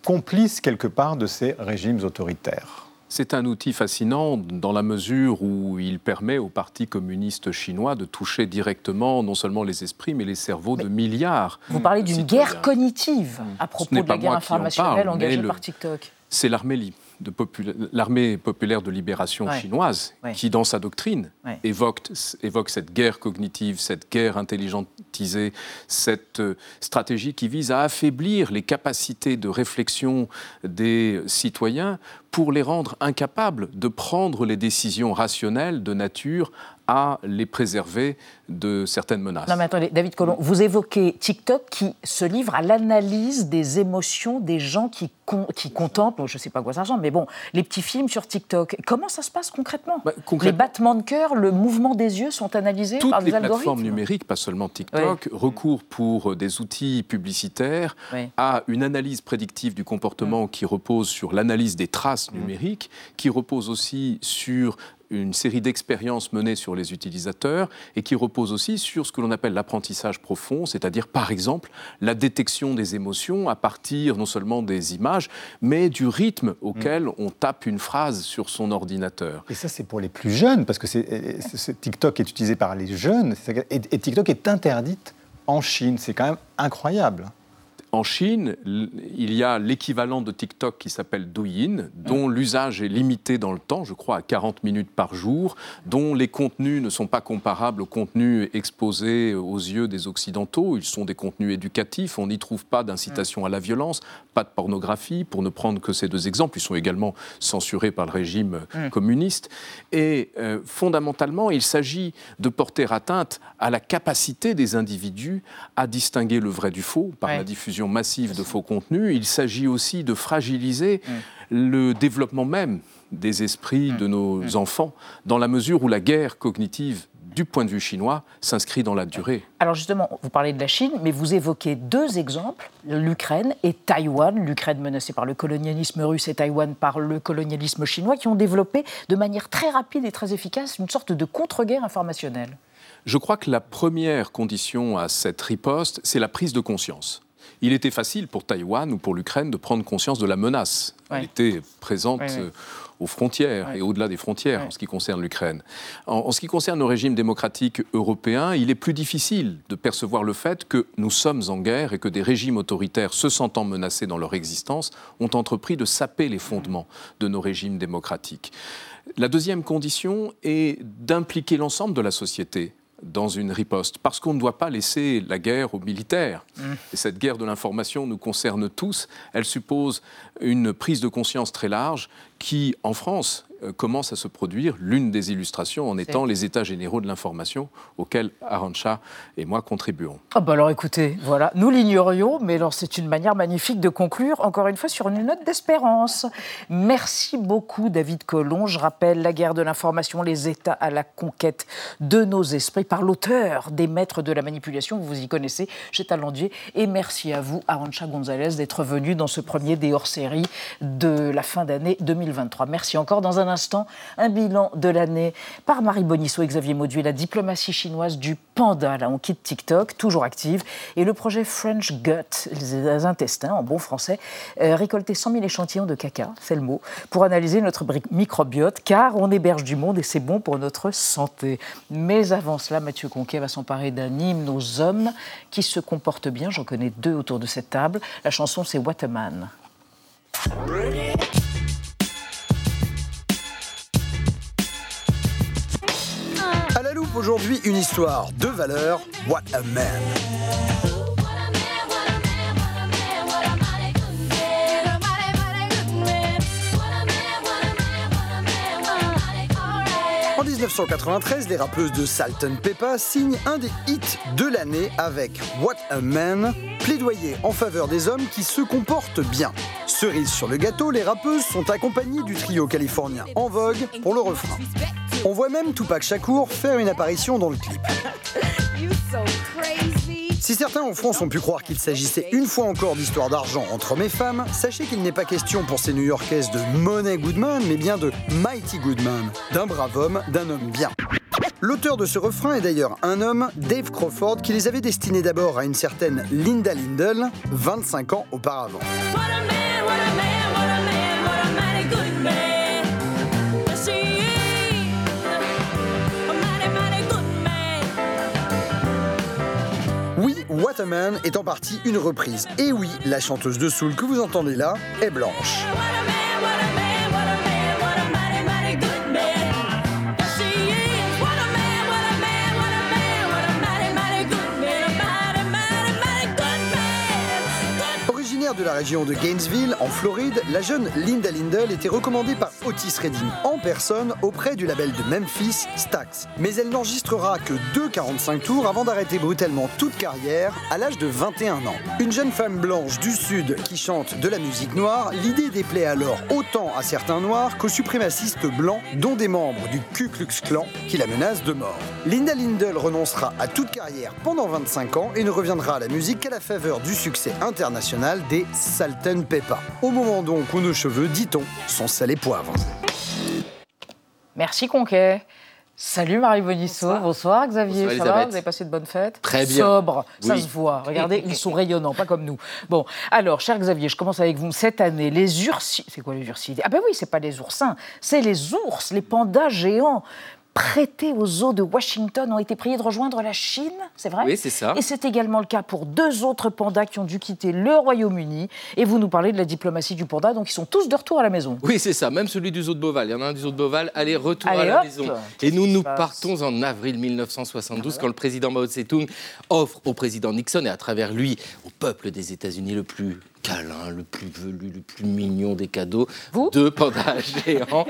complices quelque part de ces régimes autoritaires.
C'est un outil fascinant dans la mesure où il permet au Parti communiste chinois de toucher directement non seulement les esprits, mais les cerveaux de milliards.
Vous parlez d'une guerre cognitive à propos de la guerre informationnelle engagée par TikTok.
C'est l'armée populaire de libération chinoise, qui dans sa doctrine évoque, évoque, cette guerre cognitive, cette guerre intelligentisée, cette euh, stratégie qui vise à affaiblir les capacités de réflexion des citoyens pour les rendre incapables de prendre les décisions rationnelles de nature à les préserver de certaines menaces.
Non mais attendez, David Colomb, vous évoquez TikTok qui se livre à l'analyse des émotions des gens qui, qui contemplent, je ne sais pas quoi ça ressemble, mais bon, les petits films sur TikTok. Comment ça se passe concrètement, bah, Les battements de cœur, le mouvement des yeux sont analysés par des algorithmes?
Toutes les plateformes numériques, pas seulement TikTok, recourent pour des outils publicitaires à une analyse prédictive du comportement qui repose sur l'analyse des traces chasse numérique qui repose aussi sur une série d'expériences menées sur les utilisateurs et qui repose aussi sur ce que l'on appelle l'apprentissage profond, c'est-à-dire par exemple la détection des émotions à partir non seulement des images, mais du rythme auquel mm. on tape une phrase sur son ordinateur.
Et ça, c'est pour les plus jeunes, parce que TikTok est utilisé par les jeunes, et TikTok est interdite en Chine. C'est quand même incroyable.
En Chine, il y a l'équivalent de TikTok qui s'appelle Douyin, dont l'usage est limité dans le temps, je crois à 40 minutes par jour, dont les contenus ne sont pas comparables aux contenus exposés aux yeux des Occidentaux. Ils sont des contenus éducatifs, on n'y trouve pas d'incitation à la violence, pas de pornographie, pour ne prendre que ces deux exemples. Ils sont également censurés par le régime mm. communiste. Et euh, fondamentalement, il s'agit de porter atteinte à la capacité des individus à distinguer le vrai du faux par la diffusion massive de faux contenus, il s'agit aussi de fragiliser le développement même des esprits de nos enfants, dans la mesure où la guerre cognitive du point de vue chinois, s'inscrit dans la durée.
Alors justement, vous parlez de la Chine, mais vous évoquez deux exemples, l'Ukraine et Taïwan, l'Ukraine menacée par le colonialisme russe et Taïwan par le colonialisme chinois, qui ont développé de manière très rapide et très efficace une sorte de contre-guerre informationnelle.
Je crois que la première condition à cette riposte, c'est la prise de conscience il était facile pour Taïwan ou pour l'Ukraine de prendre conscience de la menace. Elle était présente euh, aux frontières et au-delà des frontières en ce qui concerne l'Ukraine. En, ce qui concerne le régime démocratique européen, il est plus difficile de percevoir le fait que nous sommes en guerre et que des régimes autoritaires se sentant menacés dans leur existence ont entrepris de saper les fondements de nos régimes démocratiques. La deuxième condition est d'impliquer l'ensemble de la société dans une riposte, parce qu'on ne doit pas laisser la guerre aux militaires. Mmh. Et cette guerre de l'information nous concerne tous. Elle suppose une prise de conscience très large qui, en France, commence à se produire. L'une des illustrations en étant les états généraux de l'information auxquels Arancha et moi contribuons.
Ah bah alors écoutez, voilà, nous l'ignorions, mais c'est une manière magnifique de conclure, encore une fois, sur une note d'espérance. Merci beaucoup David Colomb. Je rappelle La guerre de l'information, les états à la conquête de nos esprits par l'auteur des maîtres de la manipulation, vous y connaissez, chez Talendier. Et merci à vous, Arancha Gonzalez, d'être venu dans ce premier des hors-série de la fin d'année 2023. Merci encore. Dans un instant, un bilan de l'année par Marie Bonisso et Xavier Mauduit, la diplomatie chinoise du panda. Là, on quitte TikTok, toujours active, et le projet French Gut, les intestins, en bon français, euh, récolter 100 000 échantillons de caca, c'est le mot, pour analyser notre microbiote, car on héberge du monde et c'est bon pour notre santé. Mais avant cela, Mathieu Conquet va s'emparer d'un hymne aux hommes qui se comportent bien. J'en connais deux autour de cette table. La chanson, c'est What a Man.
Aujourd'hui, une histoire de valeur, What a Man. En 1993, les rappeuses de Salt and Peppa signent un des hits de l'année avec What a Man, plaidoyer en faveur des hommes qui se comportent bien. Cerise sur le gâteau, les rappeuses sont accompagnées du trio californien En Vogue pour le refrain. On voit même Tupac Shakur faire une apparition dans le clip. Si certains en France ont pu croire qu'il s'agissait une fois encore d'histoire d'argent entre hommes et femmes, sachez qu'il n'est pas question pour ces New-Yorkaises de Money Goodman, mais bien de Mighty Goodman, d'un brave homme, d'un homme bien. L'auteur de ce refrain est d'ailleurs un homme, Dave Crawford, qui les avait destinés d'abord à une certaine Linda Lindell, 25 ans auparavant. What a Man est en partie une reprise. Et oui, la chanteuse de soul que vous entendez là est blanche. De la région de Gainesville, en Floride, la jeune Linda Lindell était recommandée par Otis Redding en personne auprès du label de Memphis, Stax. Mais elle n'enregistrera que 2,45 tours avant d'arrêter brutalement toute carrière à l'âge de 21 ans. Une jeune femme blanche du Sud qui chante de la musique noire, l'idée déplaît alors autant à certains noirs qu'aux suprémacistes blancs, dont des membres du Ku Klux Klan qui la menacent de mort. Linda Lindell renoncera à toute carrière pendant 25 ans et ne reviendra à la musique qu'à la faveur du succès international des Salten Peppa. Au moment donc où nos cheveux, dit-on, sont sel et poivre.
Merci Conquet. Salut Marie Bonisso, bonsoir, Xavier,
Bonsoir,
ça va. Vous avez passé de bonnes fêtes
Très bien.
Sobre, ça se voit. Regardez, ils sont rayonnants, pas comme nous. Bon, alors, cher Xavier, je commence avec vous. Cette année, les ursidés... C'est quoi les ursidés Ah ben oui, c'est pas les oursins, c'est les ours, les pandas géants prêtés aux zoos de Washington ont été priés de rejoindre la Chine, c'est vrai
Oui, c'est ça.
Et c'est également le cas pour deux autres pandas qui ont dû quitter le Royaume-Uni. Et vous nous parlez de la diplomatie du panda, donc ils sont tous de retour à la maison.
Oui, c'est ça, même celui du zoo de Beauval. Il y en a un du zoo de Beauval, allez, retour
Allez,
à la
hop.
maison. Et nous, nous partons en avril 1972, quand le président Mao Tse-tung offre au président Nixon, et à travers lui, au peuple des États-Unis le plus câlin, le plus velu, le plus mignon des cadeaux, deux pandas géants.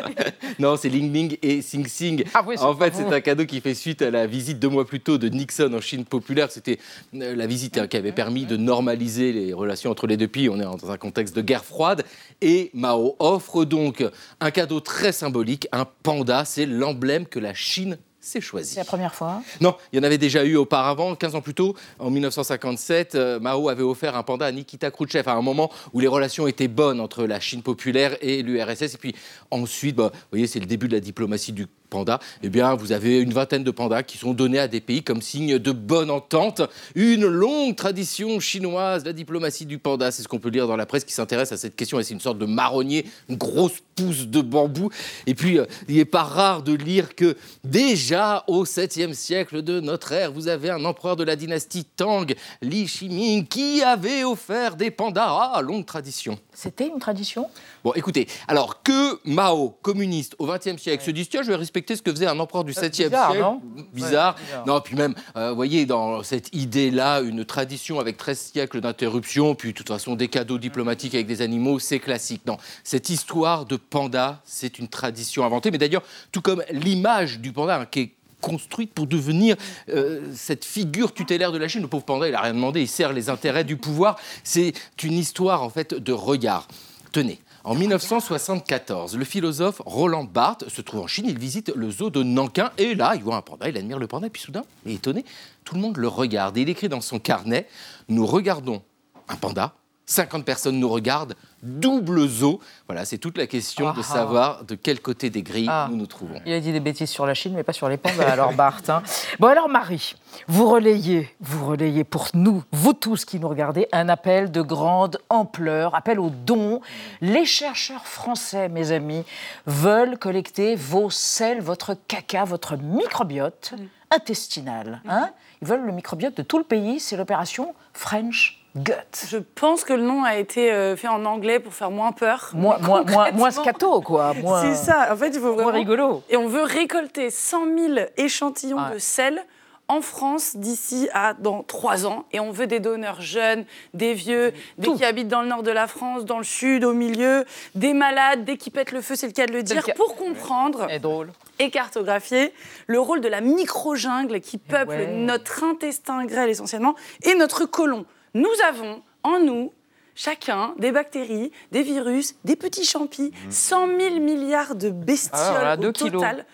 non, c'est Ling Ling et Sing Sing.
oui, c'est
en fait,
vous.
c'est un cadeau qui fait suite à la visite deux mois plus tôt de Nixon en Chine populaire. C'était euh, la visite qui avait permis de normaliser les relations entre les deux pays. On est dans un contexte de guerre froide. Et Mao offre donc un cadeau très symbolique, un panda. C'est l'emblème que la Chine s'est choisi.
C'est la première fois
Non, il y en avait déjà eu auparavant, 15 ans plus tôt, en 1957, euh, Mao avait offert un panda à Nikita Khrouchtchev à un moment où les relations étaient bonnes entre la Chine populaire et l'URSS. Et puis ensuite, bah, vous voyez, c'est le début de la diplomatie du panda. Eh bien, vous avez une vingtaine de pandas qui sont donnés à des pays comme signe de bonne entente. Une longue tradition chinoise, la diplomatie du panda, c'est ce qu'on peut lire dans la presse qui s'intéresse à cette question. Et c'est une sorte de marronnier, une grosse pousse de bambou. Et puis, euh, il n'est pas rare de lire que déjà au 7e siècle de notre ère, vous avez un empereur de la dynastie Tang, Li Shiming, qui avait offert des pandas. Ah, longue tradition.
C'était une tradition?
Bon, écoutez, alors que Mao, communiste au XXe siècle, se dise tiens, je vais respecter ce que faisait un empereur du 7e
bizarre,
siècle.
non
Bizarre.
Ouais, bizarre.
Non, puis même, euh, vous voyez, dans cette idée-là, une tradition avec 13 siècles d'interruption, puis de toute façon des cadeaux diplomatiques avec des animaux, c'est classique. Non, cette histoire de panda, c'est une tradition inventée, mais d'ailleurs, tout comme l'image du panda hein, qui est construite pour devenir euh, cette figure tutélaire de la Chine. Le pauvre panda, il n'a rien demandé, il sert les intérêts du pouvoir. C'est une histoire en fait de regard. Tenez, en 1974, le philosophe Roland Barthes se trouve en Chine, il visite le zoo de Nankin et là, il voit un panda, il admire le panda, et puis soudain, il est étonné, tout le monde le regarde. Et il écrit dans son carnet Nous regardons un panda, 50 personnes nous regardent, double zoo. Voilà, c'est toute la question de
Ah.
savoir de quel côté des grilles
Ah.
nous nous trouvons.
Il a dit des bêtises sur la Chine, mais pas sur les pandas, alors Bart. hein. Bon, alors Marie, vous relayez, vous relayez pour nous, vous tous qui nous regardez, un appel de grande ampleur, appel aux dons. Les chercheurs français, mes amis, veulent collecter vos selles, votre caca, votre microbiote intestinal. Hein Ils veulent le microbiote de tout le pays, c'est l'opération French Gut.
Je pense que le nom a été euh, fait en anglais pour faire moins peur.
Moins, moins, moins, moins scato, quoi. Moins...
C'est ça. En fait, il faut
Moins
vraiment...
rigolo.
Et on veut récolter 100 000 échantillons
Ouais.
de sel en France d'ici à dans trois ans. Et on veut des donneurs jeunes, des vieux, des qui habitent dans le nord de la France, dans le sud, au milieu, des malades, des qui pètent le feu, c'est le cas de le dire, pour comprendre
Et drôle.
et cartographier le rôle de la micro-jungle qui peuple
ouais.
notre intestin grêle essentiellement et notre côlon. Nous avons en nous chacun des bactéries, des virus, des petits champis, 100 000 milliards de bestioles
Ah,
au total.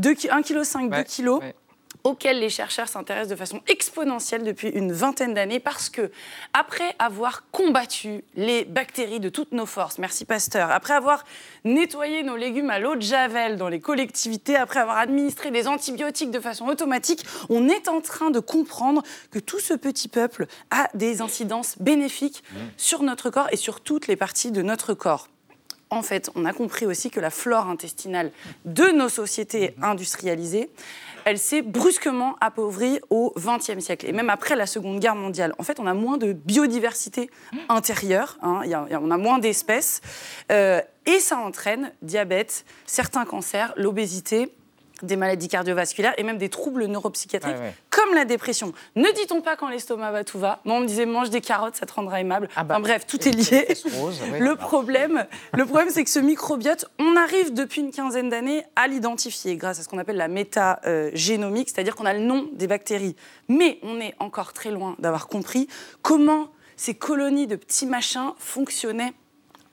1,5 kg, 2
Ouais,
kg auxquels les chercheurs s'intéressent de façon exponentielle depuis une vingtaine d'années parce que après avoir combattu les bactéries de toutes nos forces, merci Pasteur, après avoir nettoyé nos légumes à l'eau de javel dans les collectivités, après avoir administré des antibiotiques de façon automatique, on est en train de comprendre que tout ce petit peuple a des incidences bénéfiques sur notre corps et sur toutes les parties de notre corps. En fait, on a compris aussi que la flore intestinale de nos sociétés industrialisées, elle s'est brusquement appauvrie au XXe siècle et même après la Seconde Guerre mondiale. En fait, on a moins de biodiversité intérieure, hein, on a moins d'espèces, euh, et ça entraîne diabète, certains cancers, l'obésité, des maladies cardiovasculaires et même des troubles neuropsychiatriques. Comme la dépression. Ne dit-on pas quand l'estomac va, tout va? Moi, on me disait mange des carottes, ça te rendra aimable.
Ah bah,
enfin bref, tout est lié.
Rose, oui.
Le problème, le problème c'est que ce microbiote, on arrive depuis une quinzaine d'années à l'identifier grâce à ce qu'on appelle la métagénomique, c'est-à-dire qu'on a le nom des bactéries. Mais on est encore très loin d'avoir compris comment ces colonies de petits machins fonctionnaient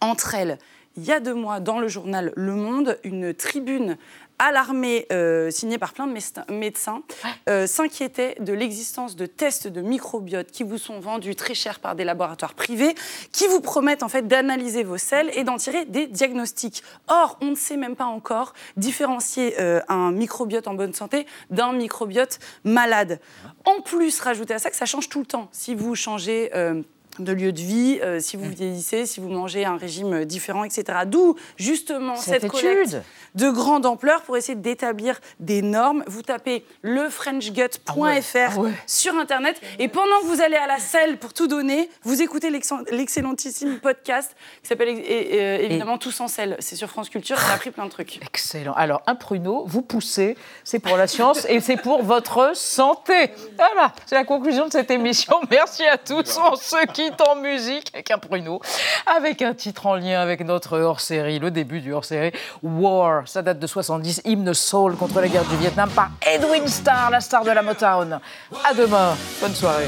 entre elles. Il y a deux mois, dans le journal Le Monde, une tribune alarmée, euh, signée par plein de médecins- euh, s'inquiétait de l'existence de tests de microbiote qui vous sont vendus très cher par des laboratoires privés, qui vous promettent en fait d'analyser vos selles et d'en tirer des diagnostics. Or, on ne sait même pas encore différencier euh, un microbiote en bonne santé d'un microbiote malade. En plus, rajoutez à ça que ça change tout le temps. Si vous changez euh, de lieu de vie, euh, si vous vieillissez, si vous mangez un régime euh, différent, etc. D'où justement
Cette
cette, collecte
étude.
de grande ampleur pour essayer d'établir des normes. Vous tapez lefrenchgut.fr sur Internet et pendant que vous allez à la selle pour tout donner, vous écoutez l'excellent- l'excellentissime podcast qui s'appelle euh, évidemment Tous en selle. C'est sur France Culture, on a appris plein de trucs.
Excellent. Alors, un pruneau, vous poussez, c'est pour la science et c'est pour votre santé. Voilà, c'est la conclusion de cette émission. Merci à tous. On se quitte en musique avec un pruneau, avec un titre en lien avec notre hors-série, le début du hors-série, War. Ça date de 70, hymne soul contre la guerre du Vietnam par Edwin Starr, la star de la Motown. À demain. Bonne soirée.